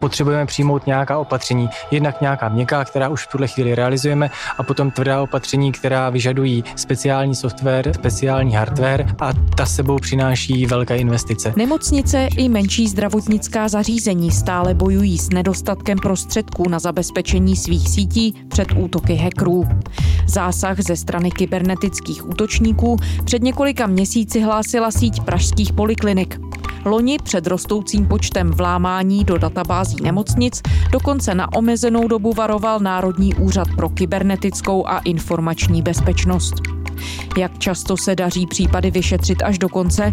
Potřebujeme přijmout nějaká opatření, jednak nějaká měkká, která už v tuhle chvíli realizujeme, a potom tvrdá opatření, která vyžadují speciální software, speciální hardware a ta sebou přináší velké investice. Nemocnice i menší zdravotnická zařízení stále bojují s nedostatkem prostředků na zabezpečení svých sítí před útoky hackerů. Zásah ze strany kybernetických útočníků před několika měsíci hlásila síť pražských poliklinik. Loni před rostoucím počtem vlámání do databází nemocnic dokonce na omezenou dobu varoval Národní úřad pro kybernetickou a informační bezpečnost. Jak často se daří případy vyšetřit až do konce?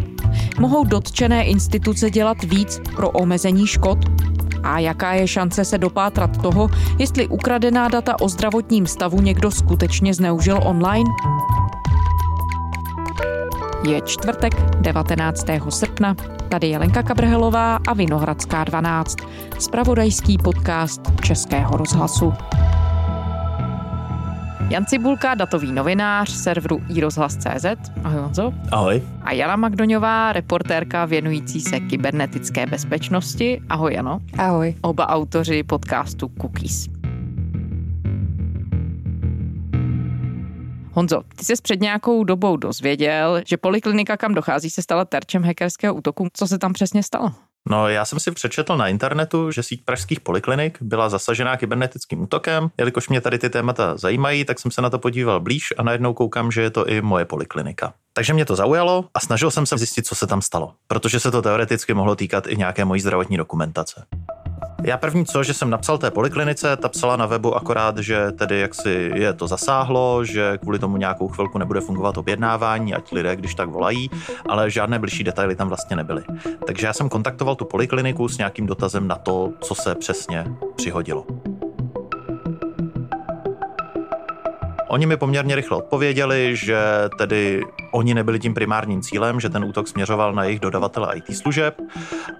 Mohou dotčené instituce dělat víc pro omezení škod? A jaká je šance se dopátrat toho, jestli ukradená data o zdravotním stavu někdo skutečně zneužil online? Je čtvrtek 19. srpna. Tady je Lenka Kabrhelová a Vinohradská 12. Spravodajský podcast Českého rozhlasu. Jan Cibulka, datový novinář serveru iRozhlas.cz. Ahoj Honzo. Ahoj. A Jana Magdoňová, reportérka věnující se kybernetické bezpečnosti. Ahoj Jano. Ahoj. Oba autoři podcastu Cookies. Honzo, ty jsi před nějakou dobou dozvěděl, že poliklinika, kam dochází, se stala terčem hackerského útoku. Co se tam přesně stalo? No, já jsem si přečetl na internetu, že síť pražských poliklinik byla zasažená kybernetickým útokem. Jelikož mě tady ty témata zajímají, tak jsem se na to podíval blíž a najednou koukám, že je to i moje poliklinika. Takže mě to zaujalo a snažil jsem se zjistit, co se tam stalo, protože se to teoreticky mohlo týkat i nějaké mojí zdravotní dokumentace. Já první co, že jsem napsal té poliklinice, ta psala na webu akorát, že tedy jak si je to zasáhlo, že kvůli tomu nějakou chvilku nebude fungovat objednávání, ať lidé když tak volají, ale žádné bližší detaily tam vlastně nebyly. Takže já jsem kontaktoval tu polikliniku s nějakým dotazem na to, co se přesně přihodilo. Oni mi poměrně rychle odpověděli, že tedy oni nebyli tím primárním cílem, že ten útok směřoval na jejich dodavatele IT služeb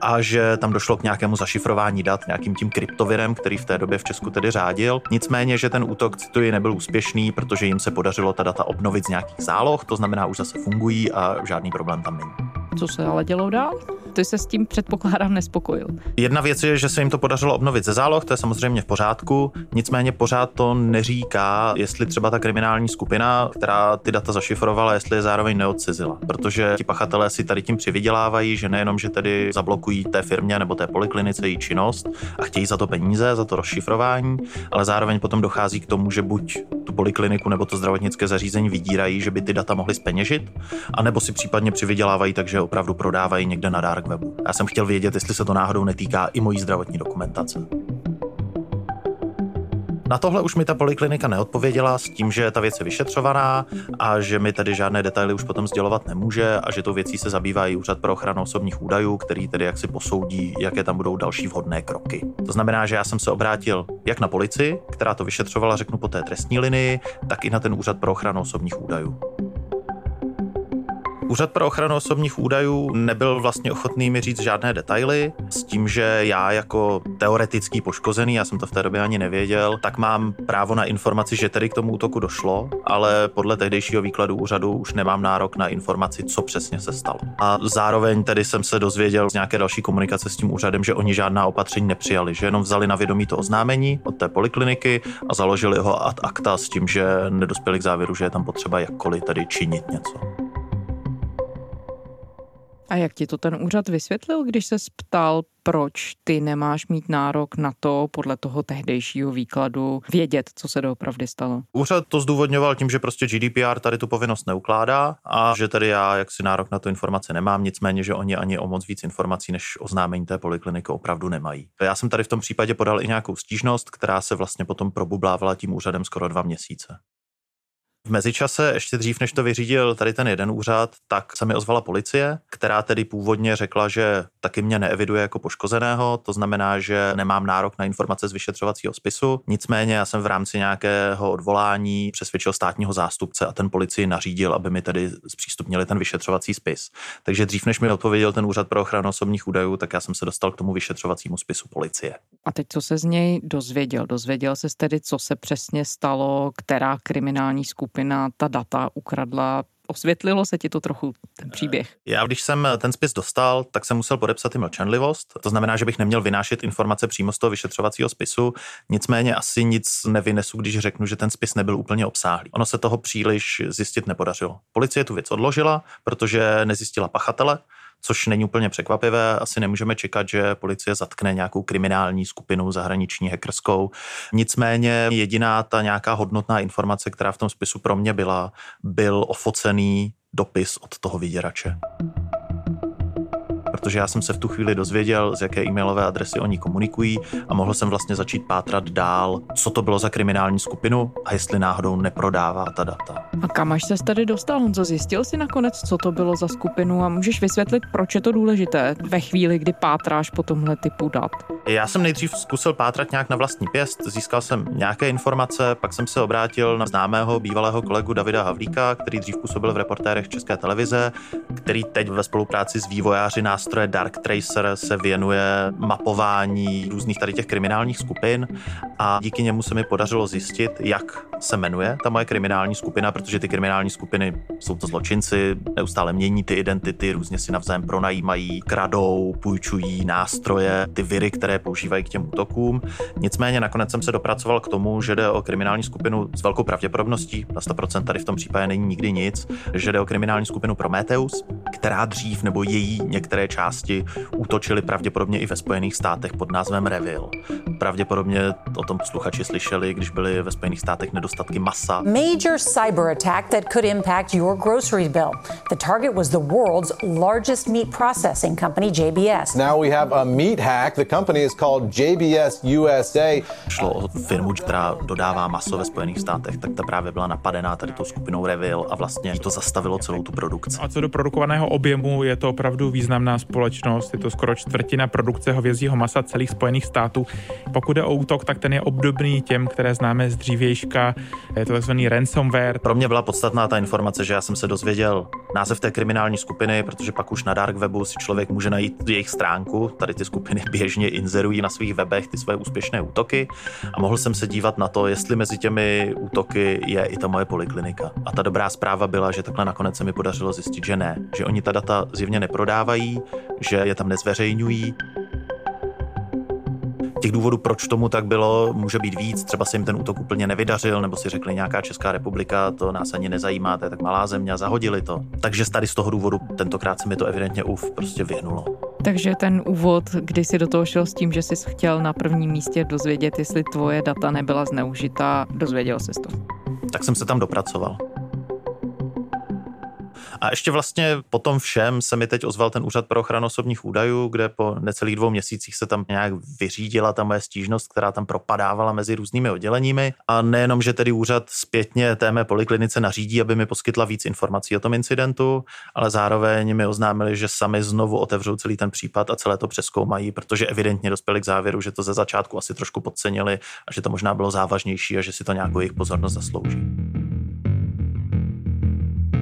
a že tam došlo k nějakému zašifrování dat nějakým tím kryptovirem, který v té době v Česku tedy řádil. Nicméně, že ten útok, cituji, nebyl úspěšný, protože jim se podařilo ta data obnovit z nějakých záloh, to znamená, už zase fungují a žádný problém tam není. Co se ale dělo dál? Ty se s tím předpokládám nespokojil. Jedna věc je, že se jim to podařilo obnovit ze záloh, to je samozřejmě v pořádku, nicméně pořád to neříká, jestli třeba ta kriminální skupina, která ty data zašifrovala, jestli je zároveň neodcizila. Protože ti pachatelé si tady tím přivydělávají, že nejenom, že tedy zablokují té firmě nebo té poliklinice její činnost a chtějí za to peníze, za to rozšifrování, ale zároveň potom dochází k tomu, že buď tu polikliniku nebo to zdravotnické zařízení vydírají, že by ty data mohly speněžit, anebo si případně přivydělávají, takže opravdu prodávají někde na dark webu. Já jsem chtěl vědět, jestli se to náhodou netýká i mojí zdravotní dokumentace. Na tohle už mi ta poliklinika neodpověděla s tím, že ta věc je vyšetřovaná a že mi tedy žádné detaily už potom sdělovat nemůže a že tou věcí se zabývá i Úřad pro ochranu osobních údajů, který tedy jak si posoudí, jaké tam budou další vhodné kroky. To znamená, že já jsem se obrátil jak na policii, která to vyšetřovala, řeknu po té trestní linii, tak i na ten Úřad pro ochranu osobních údajů. Úřad pro ochranu osobních údajů nebyl vlastně ochotný mi říct žádné detaily, s tím, že já jako teoretický poškozený, já jsem to v té době ani nevěděl, tak mám právo na informaci, že tedy k tomu útoku došlo, ale podle tehdejšího výkladu úřadu už nemám nárok na informaci, co přesně se stalo. A zároveň tedy jsem se dozvěděl z nějaké další komunikace s tím úřadem, že oni žádná opatření nepřijali, že jenom vzali na vědomí to oznámení od té polikliniky a založili ho ad acta s tím, že nedospěli k závěru, že je tam potřeba jakkoliv tedy činit něco. A jak ti to ten úřad vysvětlil, když se ptal, proč ty nemáš mít nárok na to, podle toho tehdejšího výkladu, vědět, co se doopravdy stalo? Úřad to zdůvodňoval tím, že prostě GDPR tady tu povinnost neukládá a že tady já jaksi nárok na tu informaci nemám, nicméně, že oni ani o moc víc informací než oznámení té polikliniky opravdu nemají. Já jsem tady v tom případě podal i nějakou stížnost, která se vlastně potom probublávala tím úřadem skoro dva měsíce. V mezičase, ještě dřív, než to vyřídil tady ten jeden úřad, tak se mi ozvala policie, která tedy původně řekla, že taky mě neeviduje jako poškozeného, to znamená, že nemám nárok na informace z vyšetřovacího spisu. Nicméně já jsem v rámci nějakého odvolání přesvědčil státního zástupce a ten policii nařídil, aby mi tedy zpřístupnili ten vyšetřovací spis. Takže dřív, než mi odpověděl ten úřad pro ochranu osobních údajů, tak já jsem se dostal k tomu vyšetřovacímu spisu policie. A teď co se z něj dozvěděl? Dozvěděl se tedy, co se přesně stalo, která kriminální skupina ta data ukradla, Osvětlilo se ti to trochu, ten příběh? Já, když jsem ten spis dostal, tak jsem musel podepsat i mlčenlivost. To znamená, že bych neměl vynášet informace přímo z toho vyšetřovacího spisu. Nicméně asi nic nevynesu, když řeknu, že ten spis nebyl úplně obsáhlý. Ono se toho příliš zjistit nepodařilo. Policie tu věc odložila, protože nezjistila pachatele což není úplně překvapivé. Asi nemůžeme čekat, že policie zatkne nějakou kriminální skupinu zahraniční hackerskou. Nicméně jediná ta nějaká hodnotná informace, která v tom spisu pro mě byla, byl ofocený dopis od toho vyděrače protože já jsem se v tu chvíli dozvěděl, z jaké e-mailové adresy oni komunikují a mohl jsem vlastně začít pátrat dál, co to bylo za kriminální skupinu a jestli náhodou neprodává ta data. A kam až se tady dostal, Honzo? Zjistil jsi nakonec, co to bylo za skupinu a můžeš vysvětlit, proč je to důležité ve chvíli, kdy pátráš po tomhle typu dat? Já jsem nejdřív zkusil pátrat nějak na vlastní pěst, získal jsem nějaké informace, pak jsem se obrátil na známého bývalého kolegu Davida Havlíka, který dřív působil v reportérech České televize, který teď ve spolupráci s vývojáři nástroje Dark Tracer se věnuje mapování různých tady těch kriminálních skupin a díky němu se mi podařilo zjistit, jak se jmenuje ta moje kriminální skupina, protože ty kriminální skupiny jsou to zločinci, neustále mění ty identity, různě si navzájem pronajímají, kradou, půjčují nástroje, ty viry, které používají k těm útokům. Nicméně nakonec jsem se dopracoval k tomu, že jde o kriminální skupinu s velkou pravděpodobností, na 100% tady v tom případě není nikdy nic, že jde o kriminální skupinu Prometheus, která dřív nebo její některé části útočily pravděpodobně i ve Spojených státech pod názvem Revil. Pravděpodobně o tom posluchači slyšeli, když byli ve Spojených státech nedostatky masa. Major cyber attack that could impact your grocery bill. The target was the world's largest meat processing company, JBS. Now we have a meat hack. The company is called JBS USA. Šlo o firmu, která dodává maso ve Spojených státech, tak ta právě byla napadená tady tou skupinou Revil a vlastně to zastavilo celou tu produkci. A co do produkovaného objemu, je to opravdu významná společnost. Je to skoro čtvrtina produkce hovězího masa celých Spojených států. Pokud je o útok, tak ten je obdobný těm, které známe z dřívějška. Je to takzvaný ransomware. Pro mě byla podstatná ta informace, že já jsem se dozvěděl název té kriminální skupiny, protože pak už na dark webu si člověk může najít jejich stránku. Tady ty skupiny běžně inzerují na svých webech ty své úspěšné útoky a mohl jsem se dívat na to, jestli mezi těmi útoky je i ta moje poliklinika. A ta dobrá zpráva byla, že takhle nakonec se mi podařilo zjistit, že ne, že oni ta data zjevně neprodávají, že je tam nezveřejňují Těch důvodů, proč tomu tak bylo, může být víc. Třeba se jim ten útok úplně nevydařil, nebo si řekli nějaká Česká republika, to nás ani nezajímá, to je tak malá země a zahodili to. Takže tady z toho důvodu tentokrát se mi to evidentně uf prostě vyhnulo. Takže ten úvod, kdy si do toho šel s tím, že jsi chtěl na prvním místě dozvědět, jestli tvoje data nebyla zneužitá, dozvěděl se to. Tak jsem se tam dopracoval. A ještě vlastně po tom všem se mi teď ozval ten úřad pro ochranu osobních údajů, kde po necelých dvou měsících se tam nějak vyřídila ta moje stížnost, která tam propadávala mezi různými odděleními. A nejenom, že tedy úřad zpětně té mé poliklinice nařídí, aby mi poskytla víc informací o tom incidentu, ale zároveň mi oznámili, že sami znovu otevřou celý ten případ a celé to přeskoumají, protože evidentně dospěli k závěru, že to ze začátku asi trošku podcenili a že to možná bylo závažnější a že si to nějakou jejich pozornost zaslouží.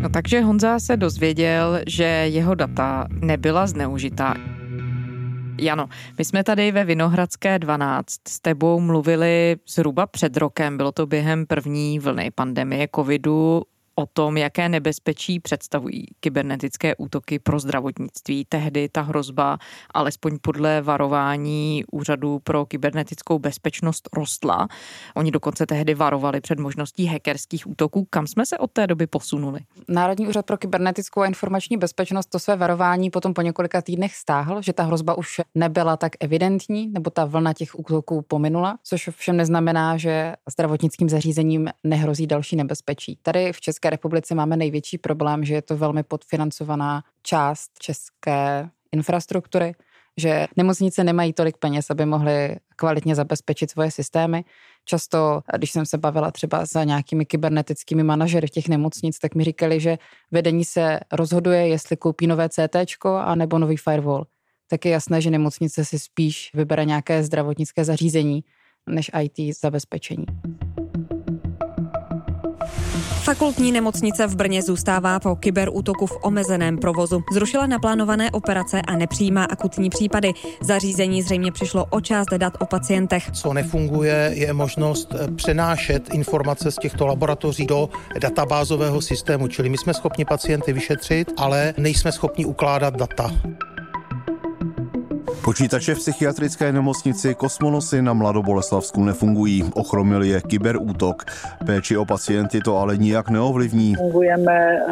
No takže Honza se dozvěděl, že jeho data nebyla zneužita. Jano, my jsme tady ve Vinohradské 12 s tebou mluvili zhruba před rokem, bylo to během první vlny pandemie covidu o tom, jaké nebezpečí představují kybernetické útoky pro zdravotnictví. Tehdy ta hrozba, alespoň podle varování Úřadu pro kybernetickou bezpečnost, rostla. Oni dokonce tehdy varovali před možností hackerských útoků. Kam jsme se od té doby posunuli? Národní úřad pro kybernetickou a informační bezpečnost to své varování potom po několika týdnech stáhl, že ta hrozba už nebyla tak evidentní, nebo ta vlna těch útoků pominula, což všem neznamená, že zdravotnickým zařízením nehrozí další nebezpečí. Tady v České republice máme největší problém, že je to velmi podfinancovaná část české infrastruktury, že nemocnice nemají tolik peněz, aby mohly kvalitně zabezpečit svoje systémy. Často, když jsem se bavila třeba za nějakými kybernetickými manažery těch nemocnic, tak mi říkali, že vedení se rozhoduje, jestli koupí nové CT a nebo nový firewall. Tak je jasné, že nemocnice si spíš vybere nějaké zdravotnické zařízení než IT zabezpečení. Fakultní nemocnice v Brně zůstává po kyberútoku v omezeném provozu. Zrušila naplánované operace a nepřijímá akutní případy. Zařízení zřejmě přišlo o část dat o pacientech. Co nefunguje, je možnost eh, přenášet informace z těchto laboratoří do databázového systému, čili my jsme schopni pacienty vyšetřit, ale nejsme schopni ukládat data. Počítače v psychiatrické nemocnici Kosmonosy na Mladoboleslavsku nefungují. Ochromil je kyberútok. Péči o pacienty to ale nijak neovlivní. Fungujeme eh,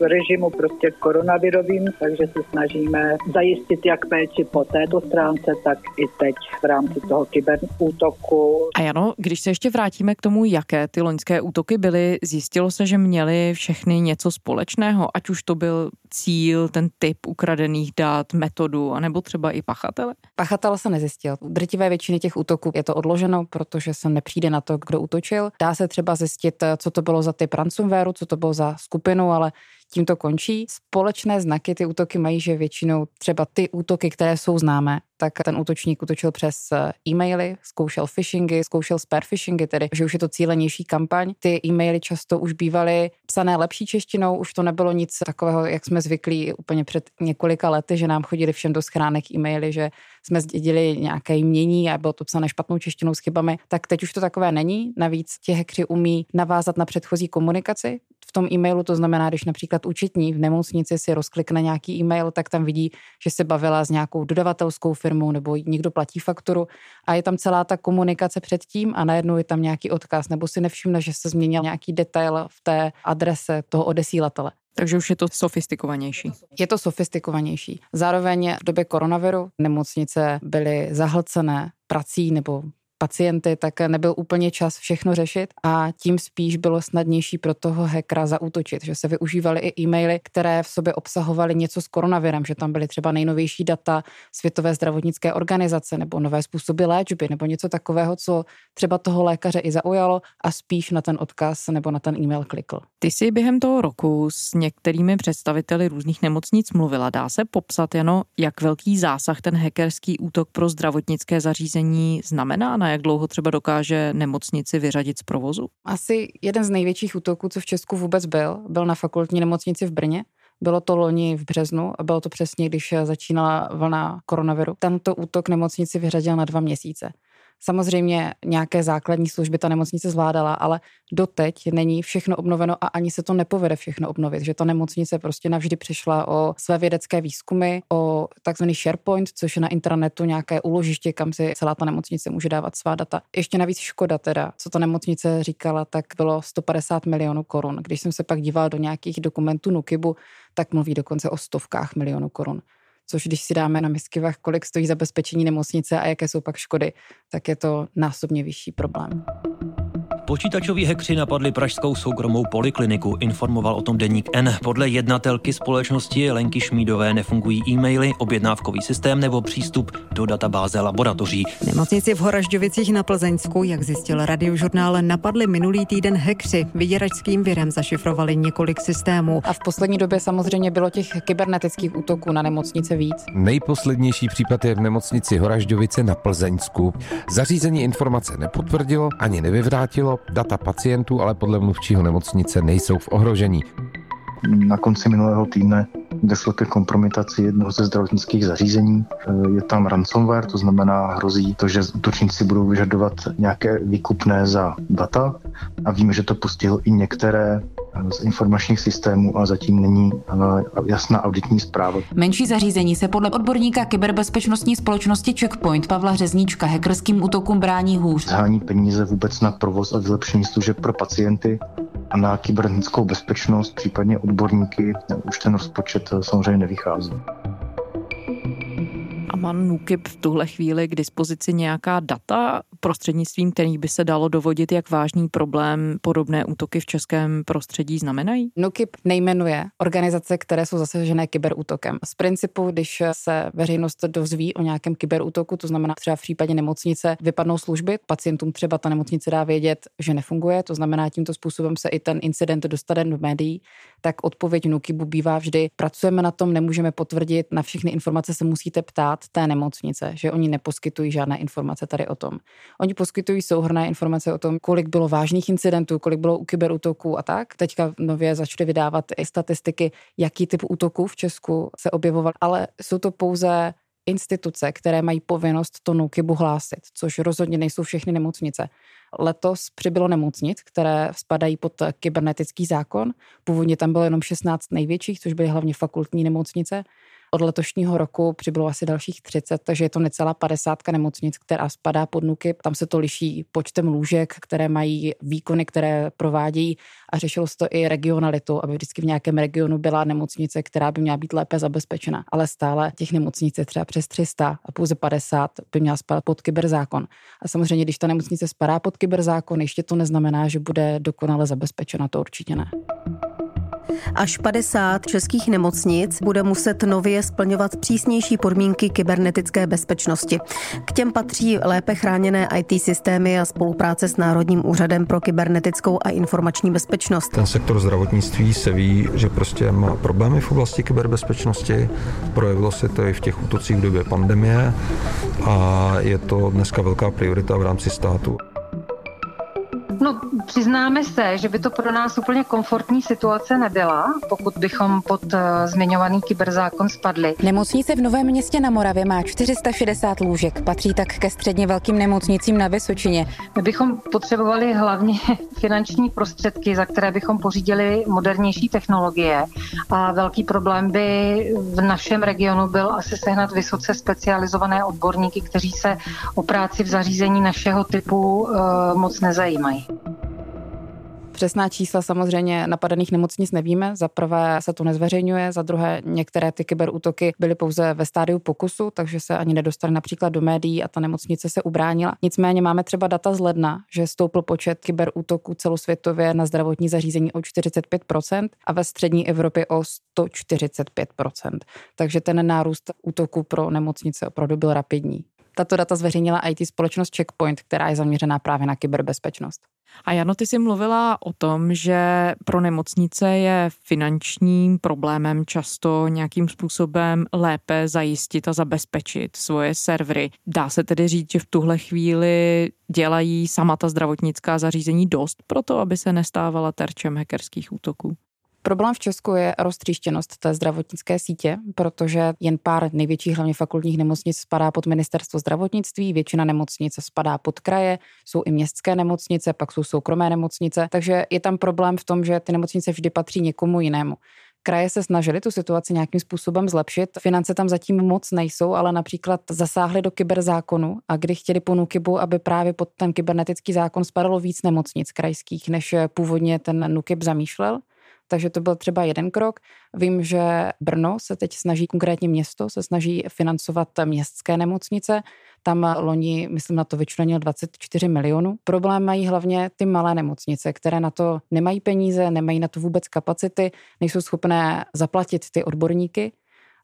v režimu prostě koronavirovým, takže se snažíme zajistit jak péči po této stránce, tak i teď v rámci toho kyberútoku. A Jano, když se ještě vrátíme k tomu, jaké ty loňské útoky byly, zjistilo se, že měly všechny něco společného, ať už to byl cíl, ten typ ukradených dát, metodu, anebo třeba i pachatele? Pachatel se nezjistil. U drtivé většiny těch útoků je to odloženo, protože se nepřijde na to, kdo útočil. Dá se třeba zjistit, co to bylo za typ ransomwareu, co to bylo za skupinu, ale tím to končí. Společné znaky ty útoky mají, že většinou třeba ty útoky, které jsou známé, tak ten útočník útočil přes eh, e-maily, zkoušel phishingy, zkoušel spare phishingy, tedy že už je to cílenější kampaň. Ty e-maily často už bývaly psané lepší češtinou, už to nebylo nic takového, jak jsme zvyklí úplně před několika lety, že nám chodili všem do schránek e-maily, že jsme zdědili nějaké jmění a bylo to psané špatnou češtinou s chybami, tak teď už to takové není. Navíc ti hekři umí navázat na předchozí komunikaci, v tom e-mailu, to znamená, když například účetní v nemocnici si rozklikne nějaký e-mail, tak tam vidí, že se bavila s nějakou dodavatelskou firmou nebo někdo platí fakturu a je tam celá ta komunikace předtím a najednou je tam nějaký odkaz nebo si nevšimne, že se změnil nějaký detail v té adrese toho odesílatele. Takže už je to sofistikovanější. Je to sofistikovanější. Zároveň v době koronaviru nemocnice byly zahlcené prací nebo pacienty, tak nebyl úplně čas všechno řešit a tím spíš bylo snadnější pro toho hackera zaútočit, že se využívaly i e-maily, které v sobě obsahovaly něco s koronavirem, že tam byly třeba nejnovější data Světové zdravotnické organizace nebo nové způsoby léčby nebo něco takového, co třeba toho lékaře i zaujalo a spíš na ten odkaz nebo na ten e-mail klikl. Ty jsi během toho roku s některými představiteli různých nemocnic mluvila. Dá se popsat, Jano, jak velký zásah ten hackerský útok pro zdravotnické zařízení znamená na jak dlouho třeba dokáže nemocnici vyřadit z provozu? Asi jeden z největších útoků, co v Česku vůbec byl, byl na fakultní nemocnici v Brně. Bylo to loni v březnu a bylo to přesně, když začínala vlna koronaviru. Tento útok nemocnici vyřadil na dva měsíce. Samozřejmě nějaké základní služby ta nemocnice zvládala, ale doteď není všechno obnoveno a ani se to nepovede všechno obnovit, že ta nemocnice prostě navždy přišla o své vědecké výzkumy, o takzvaný SharePoint, což je na internetu nějaké uložiště, kam si celá ta nemocnice může dávat svá data. Ještě navíc škoda teda, co ta nemocnice říkala, tak bylo 150 milionů korun. Když jsem se pak díval do nějakých dokumentů Nukibu, tak mluví dokonce o stovkách milionů korun což když si dáme na miskivách, kolik stojí zabezpečení nemocnice a jaké jsou pak škody, tak je to násobně vyšší problém. Počítačoví hekři napadli pražskou soukromou polikliniku, informoval o tom deník N. Podle jednatelky společnosti Lenky Šmídové nefungují e-maily, objednávkový systém nebo přístup do databáze laboratoří. Nemocnici v Horažďovicích na Plzeňsku, jak zjistil radiožurnál, napadli minulý týden hekři. Vyděračským virem zašifrovali několik systémů. A v poslední době samozřejmě bylo těch kybernetických útoků na nemocnice víc. Nejposlednější případ je v nemocnici Horažďovice na Plzeňsku. Zařízení informace nepotvrdilo ani nevyvrátilo, Data pacientů ale podle mluvčího nemocnice nejsou v ohrožení. Na konci minulého týdne došlo ke kompromitaci jednoho ze zdravotnických zařízení. Je tam ransomware, to znamená hrozí to, že útočníci budou vyžadovat nějaké výkupné za data a víme, že to postihlo i některé z informačních systémů a zatím není jasná auditní zpráva. Menší zařízení se podle odborníka kyberbezpečnostní společnosti Checkpoint Pavla Řezníčka hackerským útokům brání hůř. Zhání peníze vůbec na provoz a vylepšení služeb pro pacienty a na kybernetickou bezpečnost, případně odborníky, už ten rozpočet samozřejmě nevychází. A má NUKIP v tuhle chvíli k dispozici nějaká data, prostřednictvím kterých by se dalo dovodit, jak vážný problém podobné útoky v českém prostředí znamenají? NUKIP nejmenuje organizace, které jsou zasažené kyberútokem. Z principu, když se veřejnost dozví o nějakém kyberútoku, to znamená třeba v případě nemocnice vypadnou služby, pacientům třeba ta nemocnice dá vědět, že nefunguje, to znamená tímto způsobem se i ten incident dostane do médií, tak odpověď NUKIPu bývá vždy, pracujeme na tom, nemůžeme potvrdit, na všechny informace se musíte ptát, té nemocnice, že oni neposkytují žádné informace tady o tom. Oni poskytují souhrné informace o tom, kolik bylo vážných incidentů, kolik bylo u kyberútoků a tak. Teďka nově začali vydávat i statistiky, jaký typ útoků v Česku se objevoval, ale jsou to pouze instituce, které mají povinnost to NUKIBu hlásit, což rozhodně nejsou všechny nemocnice. Letos přibylo nemocnic, které spadají pod kybernetický zákon. Původně tam bylo jenom 16 největších, což byly hlavně fakultní nemocnice. Od letošního roku přibylo asi dalších 30, takže je to necelá 50 nemocnic, která spadá pod NUKIP. Tam se to liší počtem lůžek, které mají výkony, které provádějí a řešilo se to i regionalitu, aby vždycky v nějakém regionu byla nemocnice, která by měla být lépe zabezpečena. Ale stále těch nemocnic je třeba přes 300 a pouze 50 by měla spadat pod kyberzákon. A samozřejmě, když ta nemocnice spadá pod kyberzákon, ještě to neznamená, že bude dokonale zabezpečena, to určitě ne. Až 50 českých nemocnic bude muset nově splňovat přísnější podmínky kybernetické bezpečnosti. K těm patří lépe chráněné IT systémy a spolupráce s Národním úřadem pro kybernetickou a informační bezpečnost. Ten sektor zdravotnictví se ví, že prostě má problémy v oblasti kyberbezpečnosti. Projevilo se to i v těch útocích v době pandemie a je to dneska velká priorita v rámci státu. No, přiznáme se, že by to pro nás úplně komfortní situace nebyla, pokud bychom pod uh, zmiňovaný kyberzákon spadli. Nemocnice v Novém městě na Moravě má 460 lůžek, patří tak ke středně velkým nemocnicím na Vysočině. My bychom potřebovali hlavně finanční prostředky, za které bychom pořídili modernější technologie a velký problém by v našem regionu byl asi sehnat vysoce specializované odborníky, kteří se o práci v zařízení našeho typu uh, moc nezajímají. Přesná čísla samozřejmě napadených nemocnic nevíme. Za prvé se to nezveřejňuje, za druhé některé ty kyberútoky byly pouze ve stádiu pokusu, takže se ani nedostaly například do médií a ta nemocnice se ubránila. Nicméně máme třeba data z ledna, že stoupl počet kyberútoků celosvětově na zdravotní zařízení o 45% a ve střední Evropě o 145%. Takže ten nárůst útoků pro nemocnice opravdu byl rapidní. Tato data zveřejnila IT společnost Checkpoint, která je zaměřená právě na kyberbezpečnost. A Jano, ty jsi mluvila o tom, že pro nemocnice je finančním problémem často nějakým způsobem lépe zajistit a zabezpečit svoje servery. Dá se tedy říct, že v tuhle chvíli dělají sama ta zdravotnická zařízení dost pro to, aby se nestávala terčem hackerských útoků? Problém v Česku je roztříštěnost té zdravotnické sítě, protože jen pár největších, hlavně fakultních nemocnic spadá pod ministerstvo zdravotnictví, většina nemocnic spadá pod kraje, jsou i městské nemocnice, pak jsou soukromé nemocnice, takže je tam problém v tom, že ty nemocnice vždy patří někomu jinému. Kraje se snažili tu situaci nějakým způsobem zlepšit. Finance tam zatím moc nejsou, ale například zasáhly do kyberzákonu a kdy chtěli po NUKIBu, aby právě pod ten kybernetický zákon spadalo víc nemocnic krajských, než původně ten NUKIB zamýšlel, takže to byl třeba jeden krok. Vím, že Brno se teď snaží, konkrétně město, se snaží financovat městské nemocnice. Tam loni, myslím, na to vyčlenil 24 milionů. Problém mají hlavně ty malé nemocnice, které na to nemají peníze, nemají na to vůbec kapacity, nejsou schopné zaplatit ty odborníky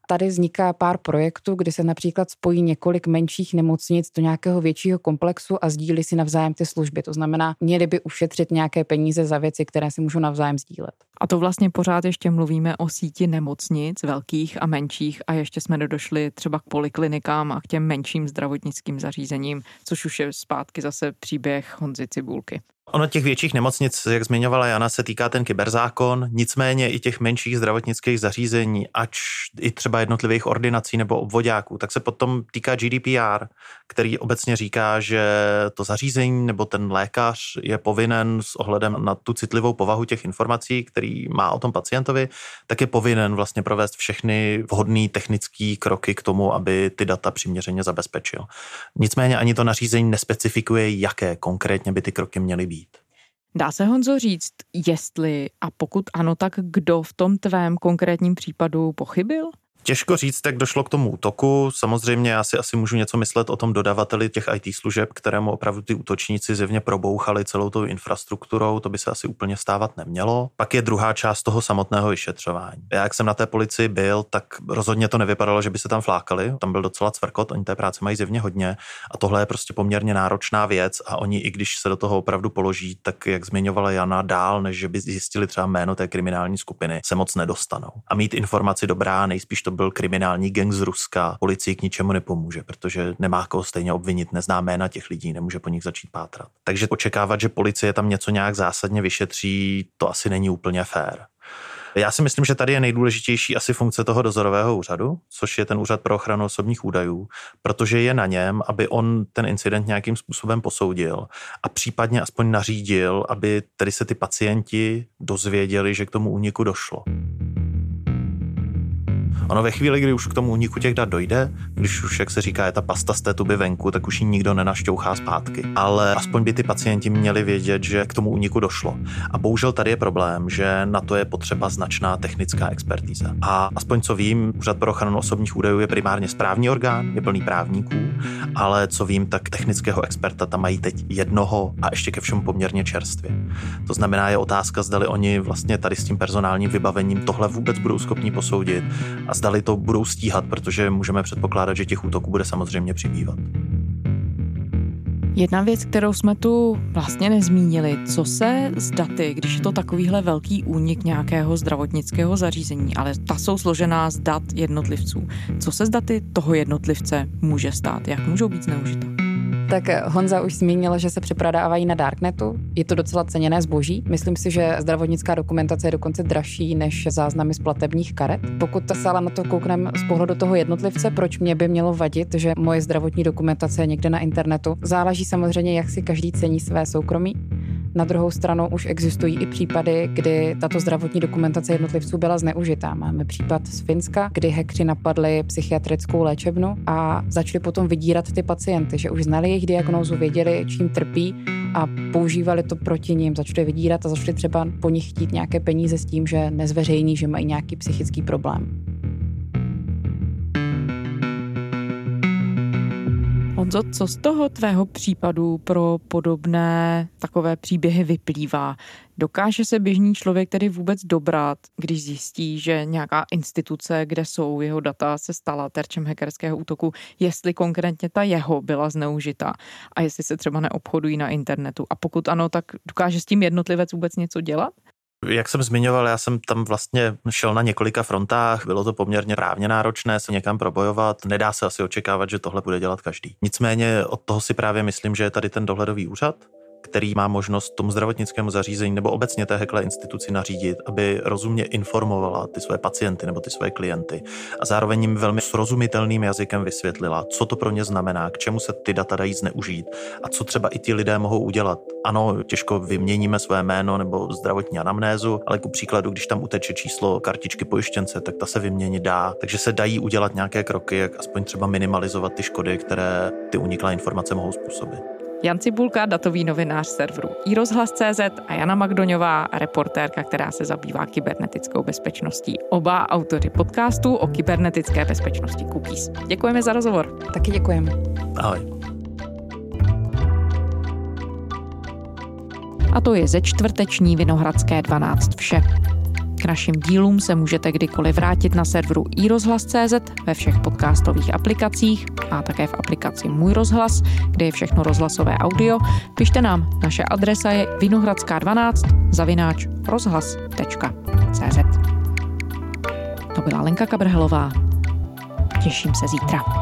tady vzniká pár projektů, kdy se například spojí několik menších nemocnic do nějakého většího komplexu a sdílí si navzájem ty služby. To znamená, měli by ušetřit nějaké peníze za věci, které si můžou navzájem sdílet. A to vlastně pořád ještě mluvíme o síti nemocnic, velkých a menších, a ještě jsme nedošli třeba k poliklinikám a k těm menším zdravotnickým zařízením, což už je zpátky zase příběh Honzy Cibulky. Ono těch větších nemocnic, jak zmiňovala Jana, se týká ten kyberzákon, nicméně i těch menších zdravotnických zařízení, ač i třeba jednotlivých ordinací nebo obvodáků, tak se potom týká GDPR, který obecně říká, že to zařízení nebo ten lékař je povinen s ohledem na tu citlivou povahu těch informací, který má o tom pacientovi, tak je povinen vlastně provést všechny vhodné technické kroky k tomu, aby ty data přiměřeně zabezpečil. Nicméně ani to nařízení nespecifikuje, jaké konkrétně by ty kroky měly být. Dá se Honzo říct, jestli a pokud ano, tak kdo v tom tvém konkrétním případu pochybil? Těžko říct, jak došlo k tomu útoku. Samozřejmě já si asi můžu něco myslet o tom dodavateli těch IT služeb, kterému opravdu ty útočníci zjevně probouchali celou tou infrastrukturou, to by se asi úplně stávat nemělo. Pak je druhá část toho samotného vyšetřování. Já, jak jsem na té policii byl, tak rozhodně to nevypadalo, že by se tam flákali. Tam byl docela cvrkot, oni té práce mají zjevně hodně a tohle je prostě poměrně náročná věc a oni, i když se do toho opravdu položí, tak jak zmiňovala Jana, dál, než že by zjistili třeba jméno té kriminální skupiny, se moc nedostanou. A mít informaci dobrá, nejspíš to byl kriminální gang z Ruska, policii k ničemu nepomůže, protože nemá koho stejně obvinit, nezná jména těch lidí, nemůže po nich začít pátrat. Takže očekávat, že policie tam něco nějak zásadně vyšetří, to asi není úplně fér. Já si myslím, že tady je nejdůležitější asi funkce toho dozorového úřadu, což je ten úřad pro ochranu osobních údajů, protože je na něm, aby on ten incident nějakým způsobem posoudil a případně aspoň nařídil, aby tedy se ty pacienti dozvěděli, že k tomu úniku došlo. Ono ve chvíli, kdy už k tomu úniku těch dat dojde, když už, jak se říká, je ta pasta z té tuby venku, tak už ji nikdo nenašťouchá zpátky. Ale aspoň by ty pacienti měli vědět, že k tomu úniku došlo. A bohužel tady je problém, že na to je potřeba značná technická expertíza. A aspoň co vím, Úřad pro ochranu osobních údajů je primárně správní orgán, je plný právníků, ale co vím, tak technického experta tam mají teď jednoho a ještě ke všemu poměrně čerstvě. To znamená, je otázka, zdali oni vlastně tady s tím personálním vybavením tohle vůbec budou schopni posoudit a zdali to budou stíhat, protože můžeme předpokládat, že těch útoků bude samozřejmě přibývat. Jedna věc, kterou jsme tu vlastně nezmínili, co se s daty, když je to takovýhle velký únik nějakého zdravotnického zařízení, ale ta jsou složená z dat jednotlivců. Co se s daty toho jednotlivce může stát? Jak můžou být zneužita? Tak Honza už zmínil, že se přeprodávají na Darknetu. Je to docela ceněné zboží. Myslím si, že zdravotnická dokumentace je dokonce dražší než záznamy z platebních karet. Pokud se ale na to koukneme z pohledu toho jednotlivce, proč mě by mělo vadit, že moje zdravotní dokumentace je někde na internetu, záleží samozřejmě, jak si každý cení své soukromí. Na druhou stranu už existují i případy, kdy tato zdravotní dokumentace jednotlivců byla zneužitá. Máme případ z Finska, kdy hekři napadli psychiatrickou léčebnu a začali potom vydírat ty pacienty, že už znali jejich diagnózu, věděli, čím trpí a používali to proti ním, začali vydírat a začali třeba po nich chtít nějaké peníze s tím, že nezveřejní, že mají nějaký psychický problém. Honzo, co z toho tvého případu pro podobné takové příběhy vyplývá? Dokáže se běžný člověk tedy vůbec dobrat, když zjistí, že nějaká instituce, kde jsou jeho data, se stala terčem hackerského útoku, jestli konkrétně ta jeho byla zneužita a jestli se třeba neobchodují na internetu. A pokud ano, tak dokáže s tím jednotlivec vůbec něco dělat? Jak jsem zmiňoval, já jsem tam vlastně šel na několika frontách, bylo to poměrně právně náročné se někam probojovat, nedá se asi očekávat, že tohle bude dělat každý. Nicméně od toho si právě myslím, že je tady ten dohledový úřad, který má možnost tomu zdravotnickému zařízení nebo obecně té hekle instituci nařídit, aby rozumně informovala ty své pacienty nebo ty své klienty a zároveň jim velmi srozumitelným jazykem vysvětlila, co to pro ně znamená, k čemu se ty data dají zneužít a co třeba i ti lidé mohou udělat. Ano, těžko vyměníme své jméno nebo zdravotní anamnézu, ale ku příkladu, když tam uteče číslo kartičky pojištěnce, tak ta se vyměnit dá. Takže se dají udělat nějaké kroky, jak aspoň třeba minimalizovat ty škody, které ty uniklé informace mohou způsobit. Jan Cibulka, datový novinář serveru iRozhlas.cz a Jana Magdoňová, reportérka, která se zabývá kybernetickou bezpečností. Oba autory podcastu o kybernetické bezpečnosti cookies. Děkujeme za rozhovor. Taky děkujeme. Ahoj. A to je ze čtvrteční Vinohradské 12 vše. K našim dílům se můžete kdykoliv vrátit na serveru iRozhlas.cz ve všech podcastových aplikacích a také v aplikaci Můj rozhlas, kde je všechno rozhlasové audio. Pište nám, naše adresa je vinohradská12 zavináč rozhlas.cz To byla Lenka Kabrhelová. Těším se zítra.